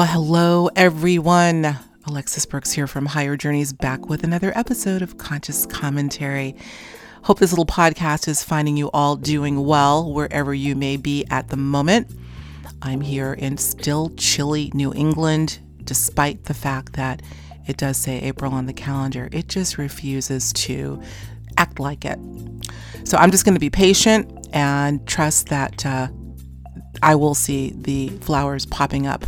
Well, hello, everyone. Alexis Brooks here from Higher Journeys, back with another episode of Conscious Commentary. Hope this little podcast is finding you all doing well wherever you may be at the moment. I'm here in still chilly New England, despite the fact that it does say April on the calendar. It just refuses to act like it. So I'm just going to be patient and trust that uh, I will see the flowers popping up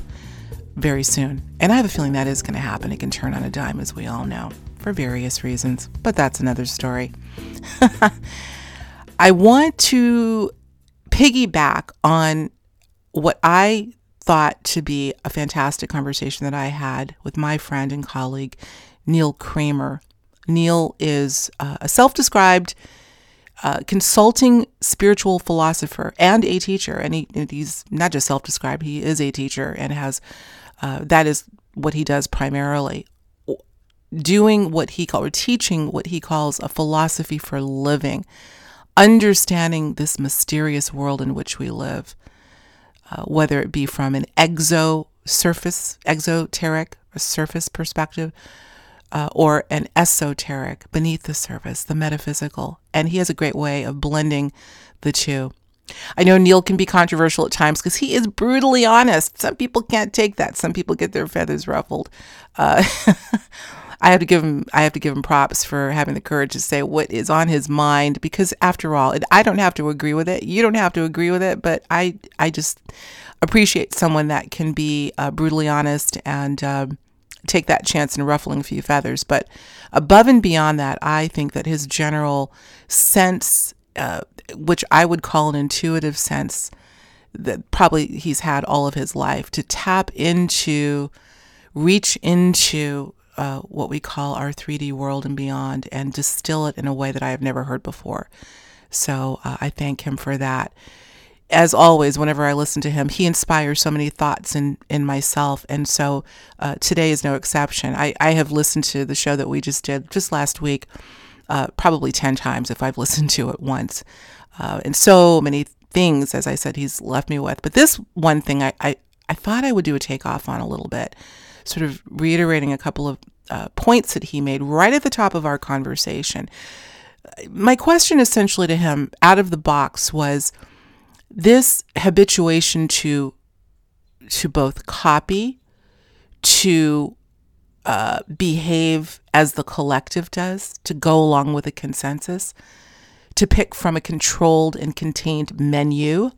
very soon. And I have a feeling that is going to happen. It can turn on a dime, as we all know, for various reasons, but that's another story. I want to piggyback on what I thought to be a fantastic conversation that I had with my friend and colleague, Neil Kramer. Neil is uh, a self described uh, consulting spiritual philosopher and a teacher. And, he, he's not just self described, he is a teacher and has uh, that is what he does primarily. Doing what he calls, or teaching what he calls a philosophy for living, understanding this mysterious world in which we live, uh, whether it be from an exo surface, exoteric surface perspective, uh, or an esoteric, beneath the surface, the metaphysical. And he has a great way of blending the two. I know Neil can be controversial at times because he is brutally honest. Some people can't take that. Some people get their feathers ruffled. Uh, I have to give him I have to give him props for having the courage to say what is on his mind because after all, I don't have to agree with it. You don't have to agree with it, but I I just appreciate someone that can be uh, brutally honest and um, take that chance in ruffling a few feathers. But above and beyond that, I think that his general sense uh, which I would call an intuitive sense that probably he's had all of his life to tap into, reach into uh, what we call our 3D world and beyond and distill it in a way that I have never heard before. So uh, I thank him for that. As always, whenever I listen to him, he inspires so many thoughts in, in myself. And so uh, today is no exception. I, I have listened to the show that we just did just last week uh, probably 10 times if I've listened to it once. Uh, and so many things, as I said, he's left me with. But this one thing I, I, I thought I would do a takeoff on a little bit, sort of reiterating a couple of uh, points that he made right at the top of our conversation. My question essentially to him out of the box was this habituation to to both copy, to uh, behave as the collective does, to go along with a consensus, to pick from a controlled and contained menu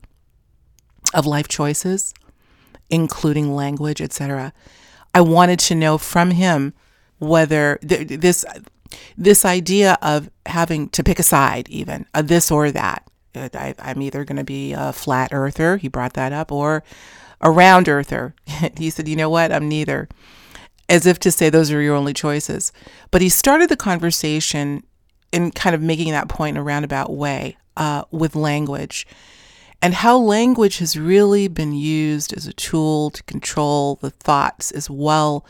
of life choices, including language, etc. I wanted to know from him whether th- this this idea of having to pick a side, even a this or that. I, I'm either going to be a flat earther. He brought that up, or a round earther. he said, "You know what? I'm neither." As if to say those are your only choices. But he started the conversation in kind of making that point in a roundabout way uh, with language and how language has really been used as a tool to control the thoughts as well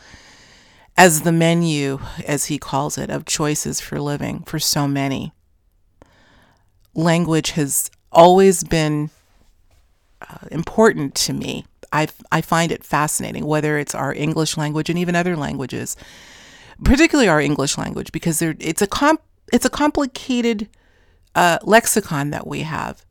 as the menu, as he calls it, of choices for living for so many. Language has always been uh, important to me I, I find it fascinating, whether it's our English language and even other languages, particularly our English language, because there, it's a comp, it's a complicated uh, lexicon that we have.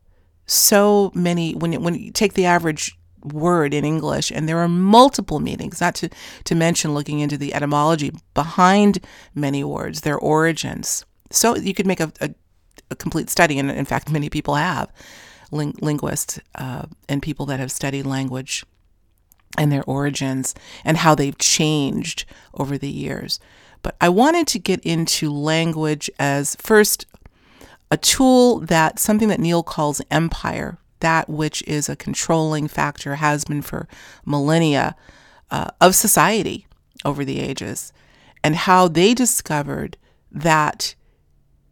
So many when when you take the average word in English, and there are multiple meanings. Not to to mention looking into the etymology behind many words, their origins. So you could make a, a, a complete study, and in fact, many people have ling- linguists uh, and people that have studied language and their origins and how they've changed over the years. But I wanted to get into language as first a tool that something that Neil calls empire, that which is a controlling factor, has been for millennia uh, of society over the ages, and how they discovered that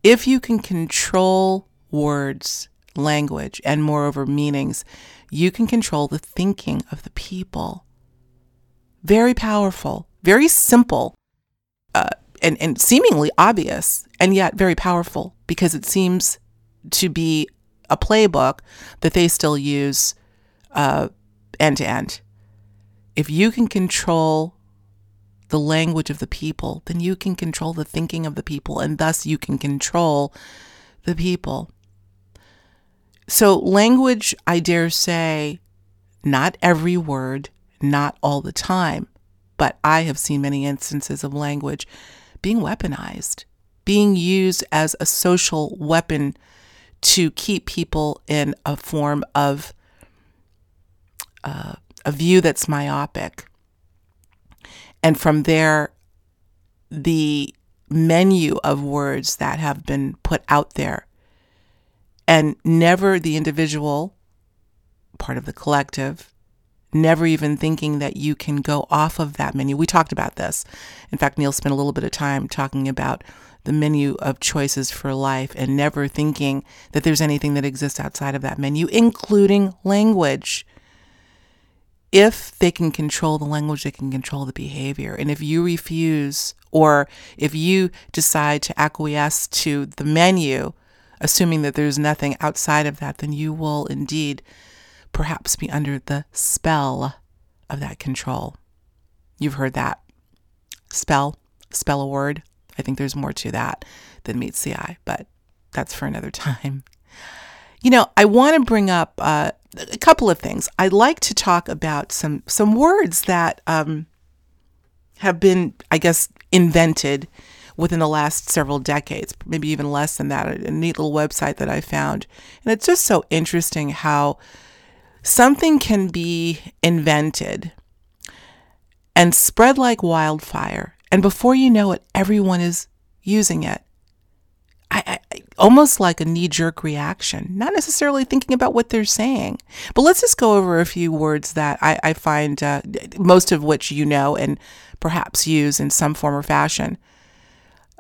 if you can control words language, and moreover meanings, you can control the thinking of the people. Very powerful, very simple, uh, and, and seemingly obvious, and yet very powerful because it seems to be a playbook that they still use uh, end to end. if you can control the language of the people, then you can control the thinking of the people, and thus you can control the people. So, language, I dare say, not every word, not all the time, but I have seen many instances of language being weaponized, being used as a social weapon to keep people in a form of uh, a view that's myopic. And from there, the menu of words that have been put out there, and never the individual, part of the collective, never even thinking that you can go off of that menu. We talked about this. In fact, Neil spent a little bit of time talking about the menu of choices for life and never thinking that there's anything that exists outside of that menu, including language. If they can control the language, they can control the behavior. And if you refuse, or if you decide to acquiesce to the menu, assuming that there's nothing outside of that, then you will indeed perhaps be under the spell of that control. You've heard that. Spell, spell a word. I think there's more to that than meets the eye, but that's for another time. You know, I want to bring up uh, a couple of things. I'd like to talk about some some words that um, have been, I guess, invented within the last several decades, maybe even less than that. A neat little website that I found, and it's just so interesting how something can be invented and spread like wildfire. And before you know it, everyone is using it. I, I, almost like a knee jerk reaction, not necessarily thinking about what they're saying. But let's just go over a few words that I, I find, uh, most of which you know and perhaps use in some form or fashion.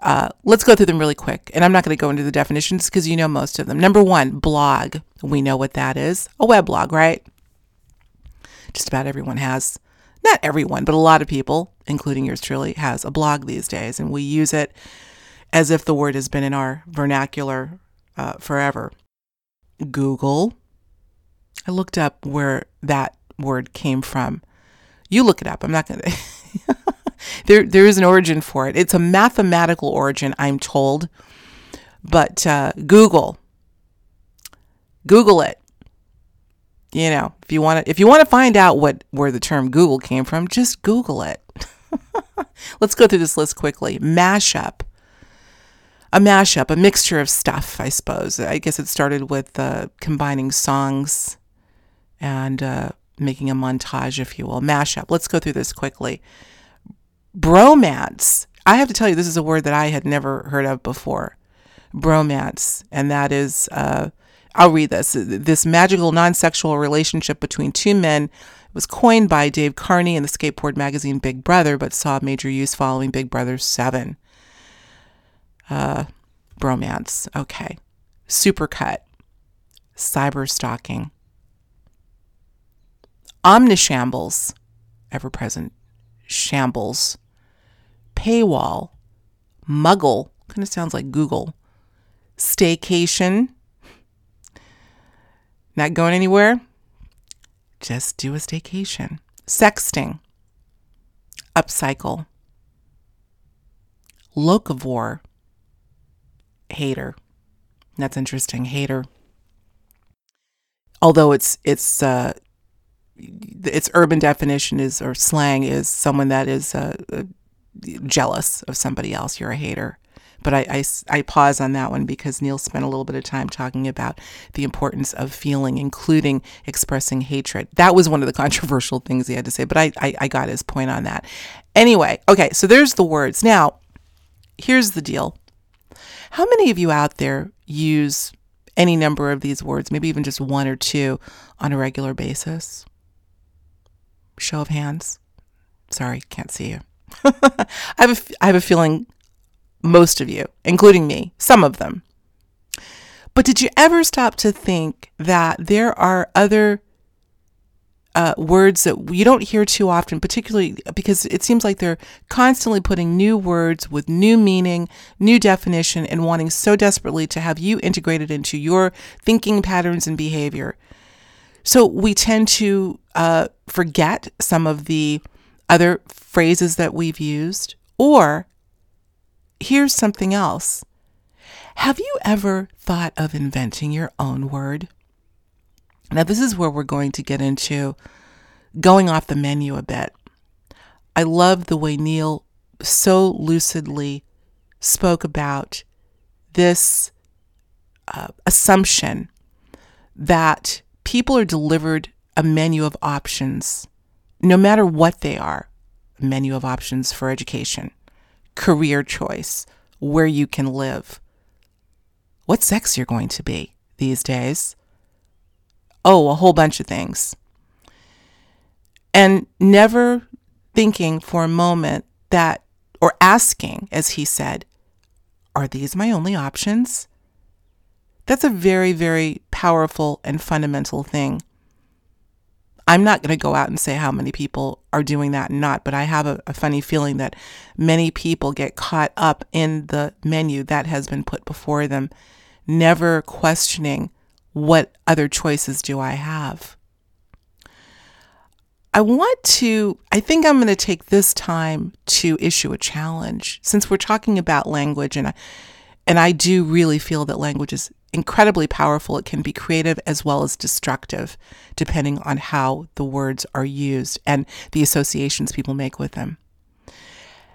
Uh, let's go through them really quick. And I'm not going to go into the definitions because you know most of them. Number one, blog. We know what that is a web blog, right? Just about everyone has, not everyone, but a lot of people, including yours truly, has a blog these days. And we use it as if the word has been in our vernacular uh, forever. Google. I looked up where that word came from. You look it up. I'm not going to. There there is an origin for it. It's a mathematical origin, I'm told. But uh, Google, Google it. You know, if you want to, if you want to find out what where the term Google came from, just Google it. Let's go through this list quickly. Mashup. A mashup, a mixture of stuff, I suppose. I guess it started with uh, combining songs and uh, making a montage, if you will. Mashup. Let's go through this quickly bromance. I have to tell you, this is a word that I had never heard of before. Bromance, and that is, uh, I'll read this. This magical non sexual relationship between two men was coined by Dave Carnie in the skateboard magazine Big Brother, but saw major use following Big Brother 7. Uh, bromance, okay. Supercut, cyber stalking, omnishambles, ever present shambles paywall, muggle, kind of sounds like Google, staycation, not going anywhere, just do a staycation, sexting, upcycle, locavore, hater. That's interesting, hater. Although it's it's uh, its urban definition is or slang is someone that is uh, jealous of somebody else. You're a hater. But I, I, I, pause on that one because Neil spent a little bit of time talking about the importance of feeling, including expressing hatred. That was one of the controversial things he had to say, but I, I, I got his point on that. Anyway, okay, so there's the words. Now, here's the deal. How many of you out there use any number of these words, maybe even just one or two, on a regular basis? Show of hands. Sorry, can't see you. I have a, I have a feeling most of you, including me, some of them. But did you ever stop to think that there are other uh, words that you don't hear too often, particularly because it seems like they're constantly putting new words with new meaning, new definition, and wanting so desperately to have you integrated into your thinking patterns and behavior. So we tend to uh, forget some of the other phrases that we've used. Or here's something else Have you ever thought of inventing your own word? Now, this is where we're going to get into going off the menu a bit. I love the way Neil so lucidly spoke about this uh, assumption that people are delivered a menu of options, no matter what they are menu of options for education, career choice, where you can live, what sex you're going to be these days. Oh, a whole bunch of things. And never thinking for a moment that, or asking, as he said, are these my only options? That's a very, very powerful and fundamental thing. I'm not going to go out and say how many people are doing that and not, but I have a, a, funny feeling that many people get caught up in the menu that has been put before them, never questioning what other choices do I have. I want to, I think I'm going to take this time to issue a challenge since we're talking about language and I, and I do really feel that language is incredibly powerful. It can be creative as well as destructive, depending on how the words are used and the associations people make with them.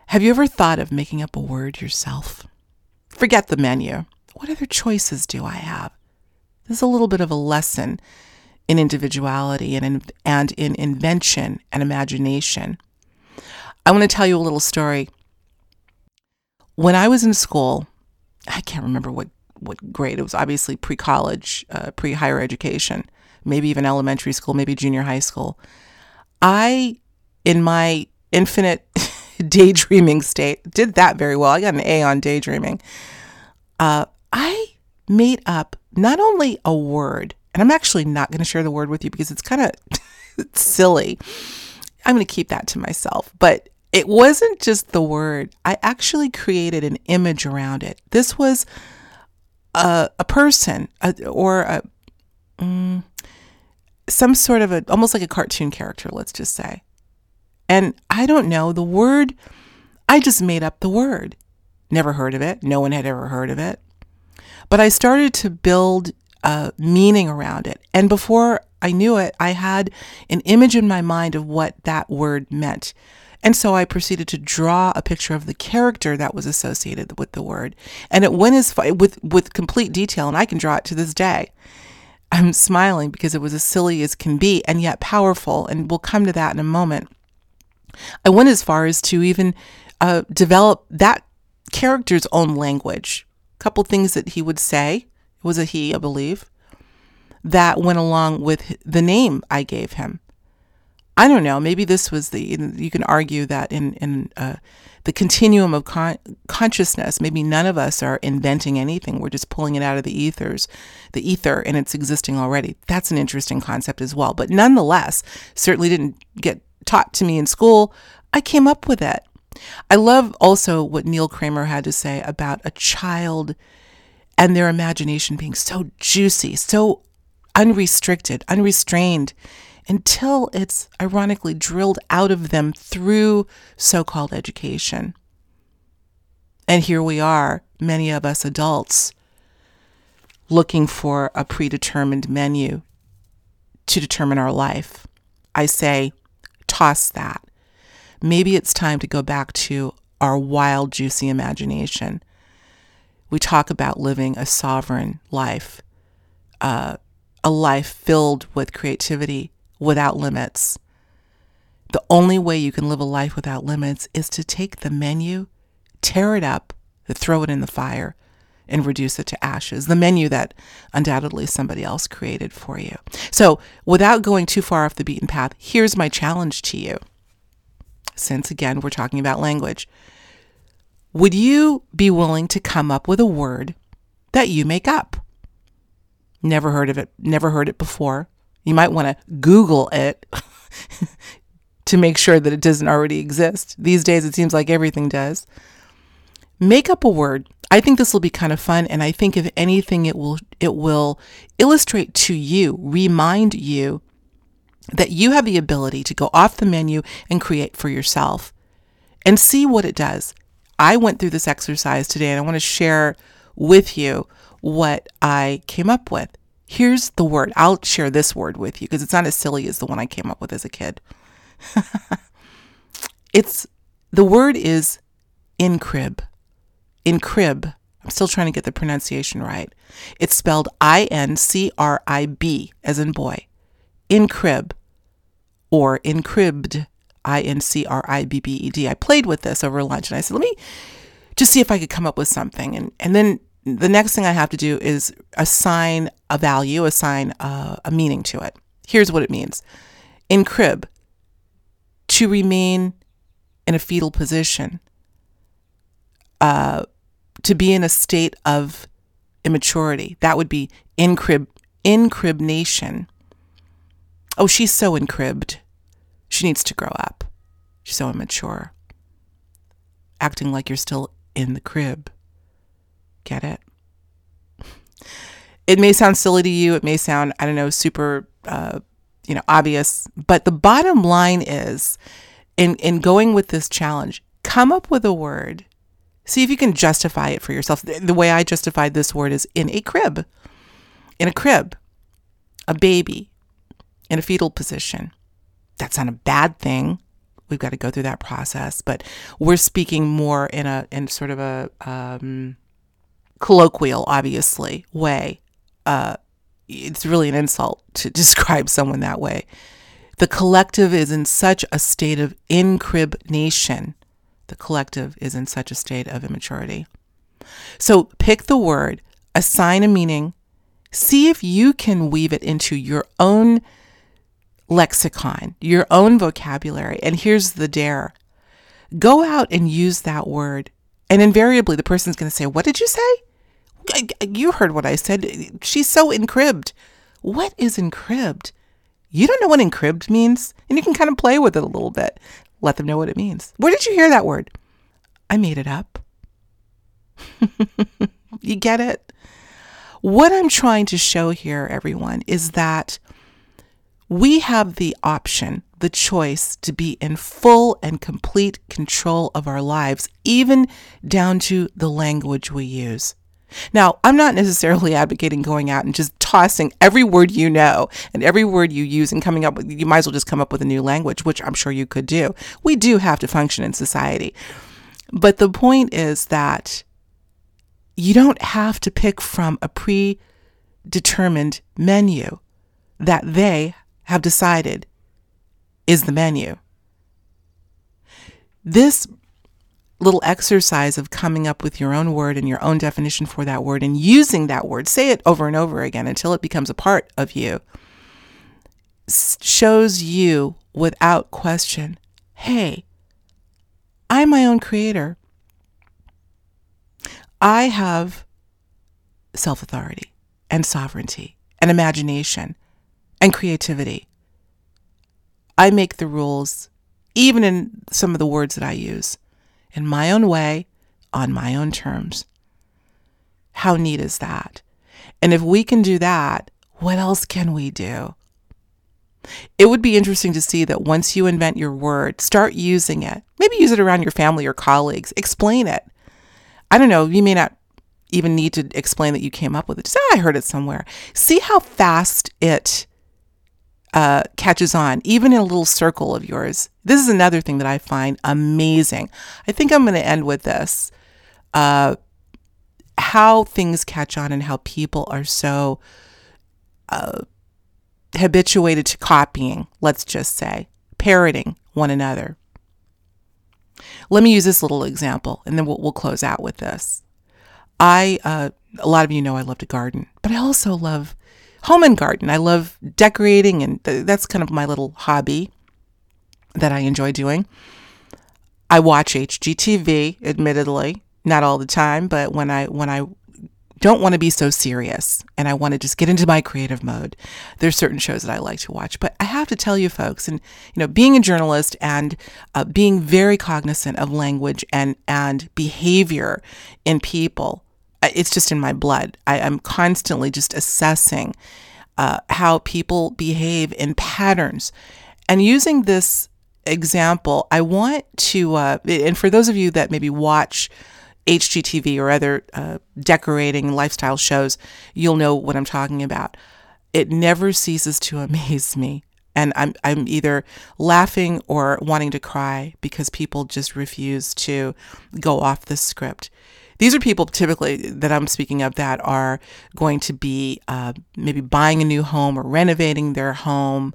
Have you ever thought of making up a word yourself? Forget the menu. What other choices do I have? This is a little bit of a lesson in individuality and in, and in invention and imagination. I want to tell you a little story. When I was in school, I can't remember what what grade. It was obviously pre college, uh, pre higher education, maybe even elementary school, maybe junior high school. I, in my infinite daydreaming state, did that very well. I got an A on daydreaming. Uh, I made up not only a word, and I'm actually not going to share the word with you because it's kind of silly. I'm going to keep that to myself. But it wasn't just the word, I actually created an image around it. This was a, a person a, or a, mm, some sort of a almost like a cartoon character, let's just say. And I don't know the word. I just made up the word. Never heard of it. No one had ever heard of it. But I started to build a meaning around it. And before I knew it, I had an image in my mind of what that word meant. And so I proceeded to draw a picture of the character that was associated with the word. And it went as far, with, with complete detail, and I can draw it to this day. I'm smiling because it was as silly as can be and yet powerful. And we'll come to that in a moment. I went as far as to even uh, develop that character's own language. A couple things that he would say, it was a he, I believe, that went along with the name I gave him. I don't know. Maybe this was the. You can argue that in in uh, the continuum of con- consciousness, maybe none of us are inventing anything. We're just pulling it out of the ethers, the ether, and it's existing already. That's an interesting concept as well. But nonetheless, certainly didn't get taught to me in school. I came up with it. I love also what Neil Kramer had to say about a child and their imagination being so juicy, so unrestricted, unrestrained until it's ironically drilled out of them through so called education. And here we are, many of us adults, looking for a predetermined menu to determine our life. I say, toss that. Maybe it's time to go back to our wild, juicy imagination. We talk about living a sovereign life, uh, a life filled with creativity, without limits. The only way you can live a life without limits is to take the menu, tear it up, throw it in the fire, and reduce it to ashes. The menu that undoubtedly somebody else created for you. So, without going too far off the beaten path, here's my challenge to you. Since again, we're talking about language, would you be willing to come up with a word that you make up? Never heard of it, never heard it before. You might want to Google it to make sure that it doesn't already exist. These days, it seems like everything does. Make up a word. I think this will be kind of fun and I think if anything it will it will illustrate to you, remind you that you have the ability to go off the menu and create for yourself and see what it does. I went through this exercise today and I want to share with you what I came up with. Here's the word. I'll share this word with you because it's not as silly as the one I came up with as a kid. it's the word is in crib. In crib. I'm still trying to get the pronunciation right. It's spelled I N C R I B as in boy. In crib or incribbed. I N C R I B B E D. I played with this over lunch and I said, let me just see if I could come up with something. And, and then the next thing I have to do is assign a value, assign a, a meaning to it. Here's what it means in crib, to remain in a fetal position, uh, to be in a state of immaturity. That would be incrib, incribnation. Oh, she's so incribbed. She needs to grow up. She's so immature. Acting like you're still in the crib. Get it? It may sound silly to you. It may sound, I don't know, super, uh, you know, obvious. But the bottom line is, in in going with this challenge, come up with a word. See if you can justify it for yourself. The, way I justified this word is in a crib. In a crib, a baby, in a fetal position. That's not a bad thing. We've got to go through that process, but we're speaking more in a in sort of a um, colloquial, obviously, way. Uh, it's really an insult to describe someone that way. The collective is in such a state of incribnation. The collective is in such a state of immaturity. So pick the word, assign a meaning, see if you can weave it into your own lexicon, your own vocabulary. And here's the dare go out and use that word. And invariably, the person's going to say, What did you say? You heard what I said. She's so incribbed. What is incribbed? You don't know what incribbed means? And you can kind of play with it a little bit. Let them know what it means. Where did you hear that word? I made it up. you get it? What I'm trying to show here, everyone, is that we have the option, the choice to be in full and complete control of our lives, even down to the language we use. Now, I'm not necessarily advocating going out and just tossing every word you know and every word you use and coming up with, you might as well just come up with a new language, which I'm sure you could do. We do have to function in society. But the point is that you don't have to pick from a predetermined menu that they have decided is the menu. This little exercise of coming up with your own word and your own definition for that word and using that word, say it over and over again until it becomes a part of you, shows you without question hey, I'm my own creator. I have self authority and sovereignty and imagination and creativity. I make the rules, even in some of the words that I use, in my own way, on my own terms. How neat is that? And if we can do that, what else can we do? It would be interesting to see that once you invent your word, start using it. Maybe use it around your family or colleagues. Explain it. I don't know, you may not even need to explain that you came up with it. Just oh, I heard it somewhere. See how fast it uh, catches on, even in a little circle of yours. This is another thing that I find amazing. I think I'm going to end with this. Uh, how things catch on and how people are so uh, habituated to copying, let's just say, parroting one another. Let me use this little example and then we'll, we'll close out with this. I, uh, a lot of you know I love to garden, but I also love home and garden. I love decorating, and th- that's kind of my little hobby that I enjoy doing. I watch HGTV, admittedly, not all the time, but when I when I don't want to be so serious and I want to just get into my creative mode, there's certain shows that I like to watch. But I have to tell you, folks, and you know, being a journalist and uh, being very cognizant of language and and behavior in people, it's just in my blood. I, am constantly just assessing uh, how people behave in patterns, and using this example, I want to, uh, and for those of you that maybe watch HGTV or other uh, decorating lifestyle shows, you'll know what I'm talking about. It never ceases to amaze me. And I'm, I'm either laughing or wanting to cry because people just refuse to go off the script. These are people typically that I'm speaking of that are going to be uh, maybe buying a new home or renovating their home,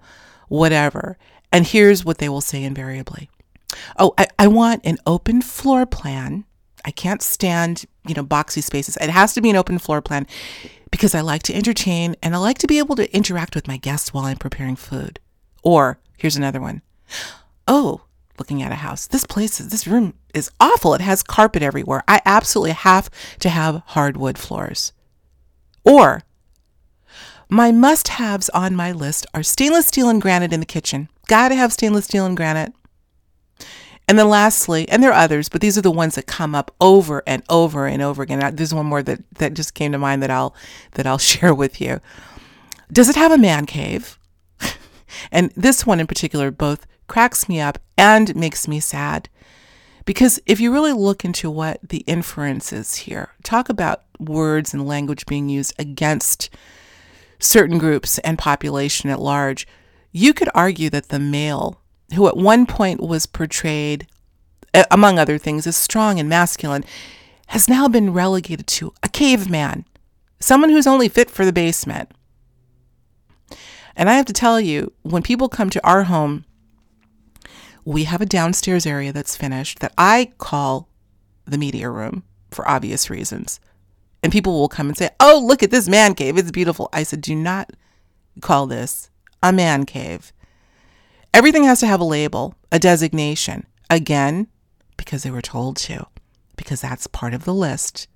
whatever. And here's what they will say invariably Oh, I, I want an open floor plan I can't stand, you know, boxy spaces. It has to be an open floor plan because I like to entertain and I like to be able to interact with my guests while I'm preparing food. Or here's another one. Oh, looking at a house. This place, this room is awful. It has carpet everywhere. I absolutely have to have hardwood floors. Or my must haves on my list are stainless steel and granite in the kitchen. Gotta have stainless steel and granite. And then lastly, and there are others, but these are the ones that come up over and over and over again. There's one more that, that just came to mind that I'll that I'll share with you. Does it have a man cave? and this one in particular both cracks me up and makes me sad. Because if you really look into what the inference is here, talk about words and language being used against certain groups and population at large, you could argue that the male who at one point was portrayed, among other things, as strong and masculine, has now been relegated to a caveman, someone who's only fit for the basement. And I have to tell you, when people come to our home, we have a downstairs area that's finished that I call the media room for obvious reasons. And people will come and say, Oh, look at this man cave. It's beautiful. I said, Do not call this a man cave. Everything has to have a label, a designation. Again, because they were told to, because that's part of the list.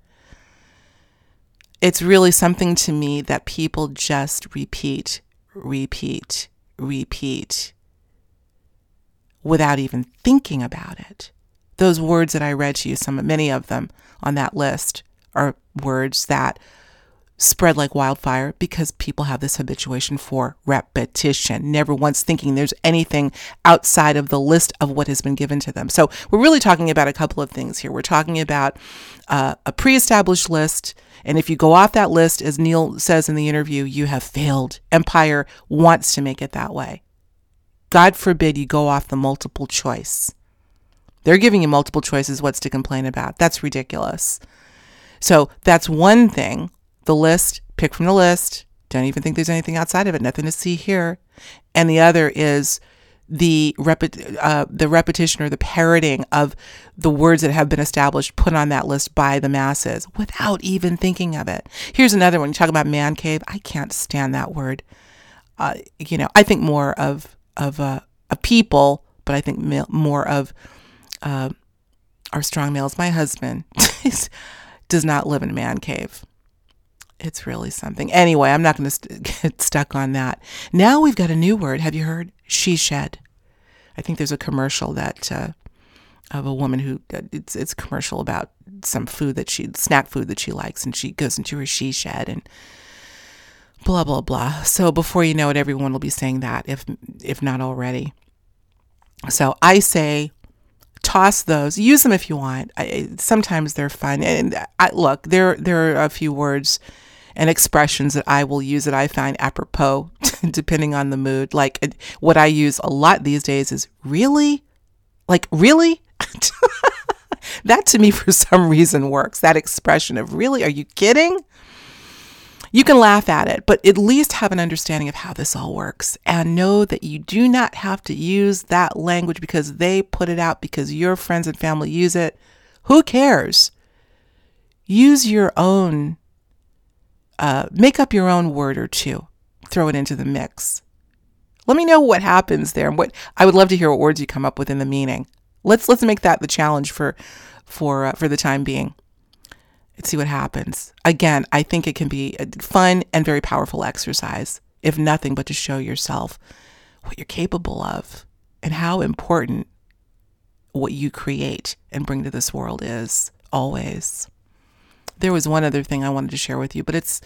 It's really something to me that people just repeat, repeat, repeat without even thinking about it. Those words that I read to you, some many of them on that list are words that spread like wildfire because people have this habituation for repetition, never once thinking there's anything outside of the list of what has been given to them. So we're really talking about a couple of things here. We're talking about uh, a pre established list. And if you go off that list, as Neil says in the interview, you have failed. Empire wants to make it that way. God forbid you go off the multiple choice. They're giving you multiple choices what's to complain about. That's ridiculous. So that's one thing the list, pick from the list. Don't even think there's anything outside of it. Nothing to see here. And the other is the uh, the repetition or the parroting of the words that have been established put on that list by the masses without even thinking of it. Here's another one. You talk about man cave. I can't stand that word. Uh, you know, I think more of of uh, a people, but I think more of uh, our strong males. My husband does not live in a man cave it's really something. Anyway, I'm not going to st- get stuck on that. Now we've got a new word. Have you heard? She shed. I think there's a commercial that uh, of a woman who uh, it's it's commercial about some food that she snack food that she likes, and she goes into her she shed and blah blah blah. So before you know it, everyone will be saying that, if if not already. So I say toss those. Use them if you want. I, sometimes they're fun. And I, look, there there are a few words and expressions that I will use that I find apropos depending on the mood. Like what I use a lot these days is really? Like, really? that to me, for some reason, works. That expression of really? Are you kidding? You can laugh at it, but at least have an understanding of how this all works and know that you do not have to use that language because they put it out because your friends and family use it. Who cares? Use your own uh, make up your own word or two, throw it into the mix. Let me know what happens there, what I would love to hear what words you come up with in the meaning. Let's let's make that the challenge for for uh, for the time being. And see what happens. Again, I think it can be a fun and very powerful exercise, if nothing but to show yourself what you're capable of and how important what you create and bring to this world is always. There was one other thing I wanted to share with you, but it's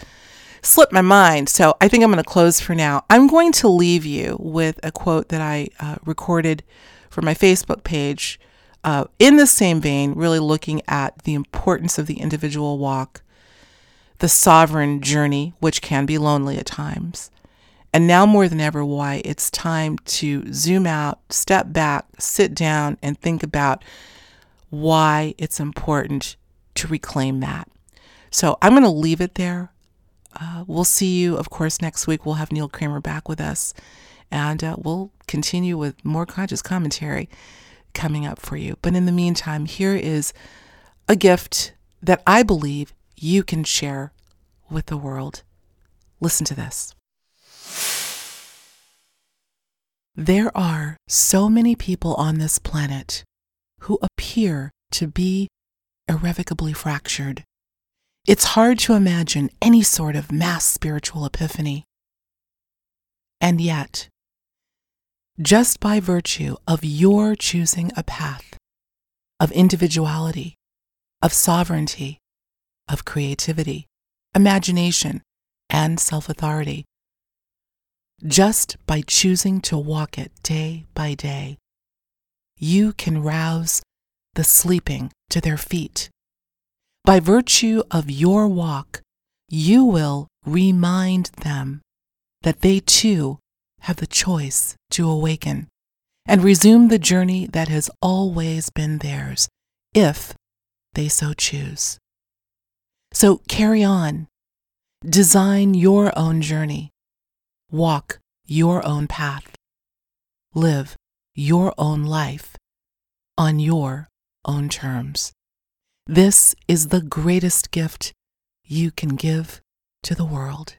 slipped my mind. So I think I'm going to close for now. I'm going to leave you with a quote that I uh, recorded for my Facebook page uh, in the same vein, really looking at the importance of the individual walk, the sovereign journey, which can be lonely at times. And now more than ever, why it's time to zoom out, step back, sit down, and think about why it's important to reclaim that. So I'm going to leave it there. Uh, we'll see you, of course, next week. We'll have Neil Kramer back with us, and uh, we'll continue with more conscious commentary coming up for you. But in the meantime, here is a gift that I believe you can share with the world. Listen to this. There are so many people on this planet who appear to be irrevocably fractured. It's hard to imagine any sort of mass spiritual epiphany. And yet, just by virtue of your choosing a path of individuality, of sovereignty, of creativity, imagination, and self authority, just by choosing to walk it day by day, you can rouse the sleeping to their feet. By virtue of your walk, you will remind them that they too have the choice to awaken and resume the journey that has always been theirs, if they so choose. So carry on. Design your own journey. Walk your own path. Live your own life on your own terms. This is the greatest gift you can give to the world.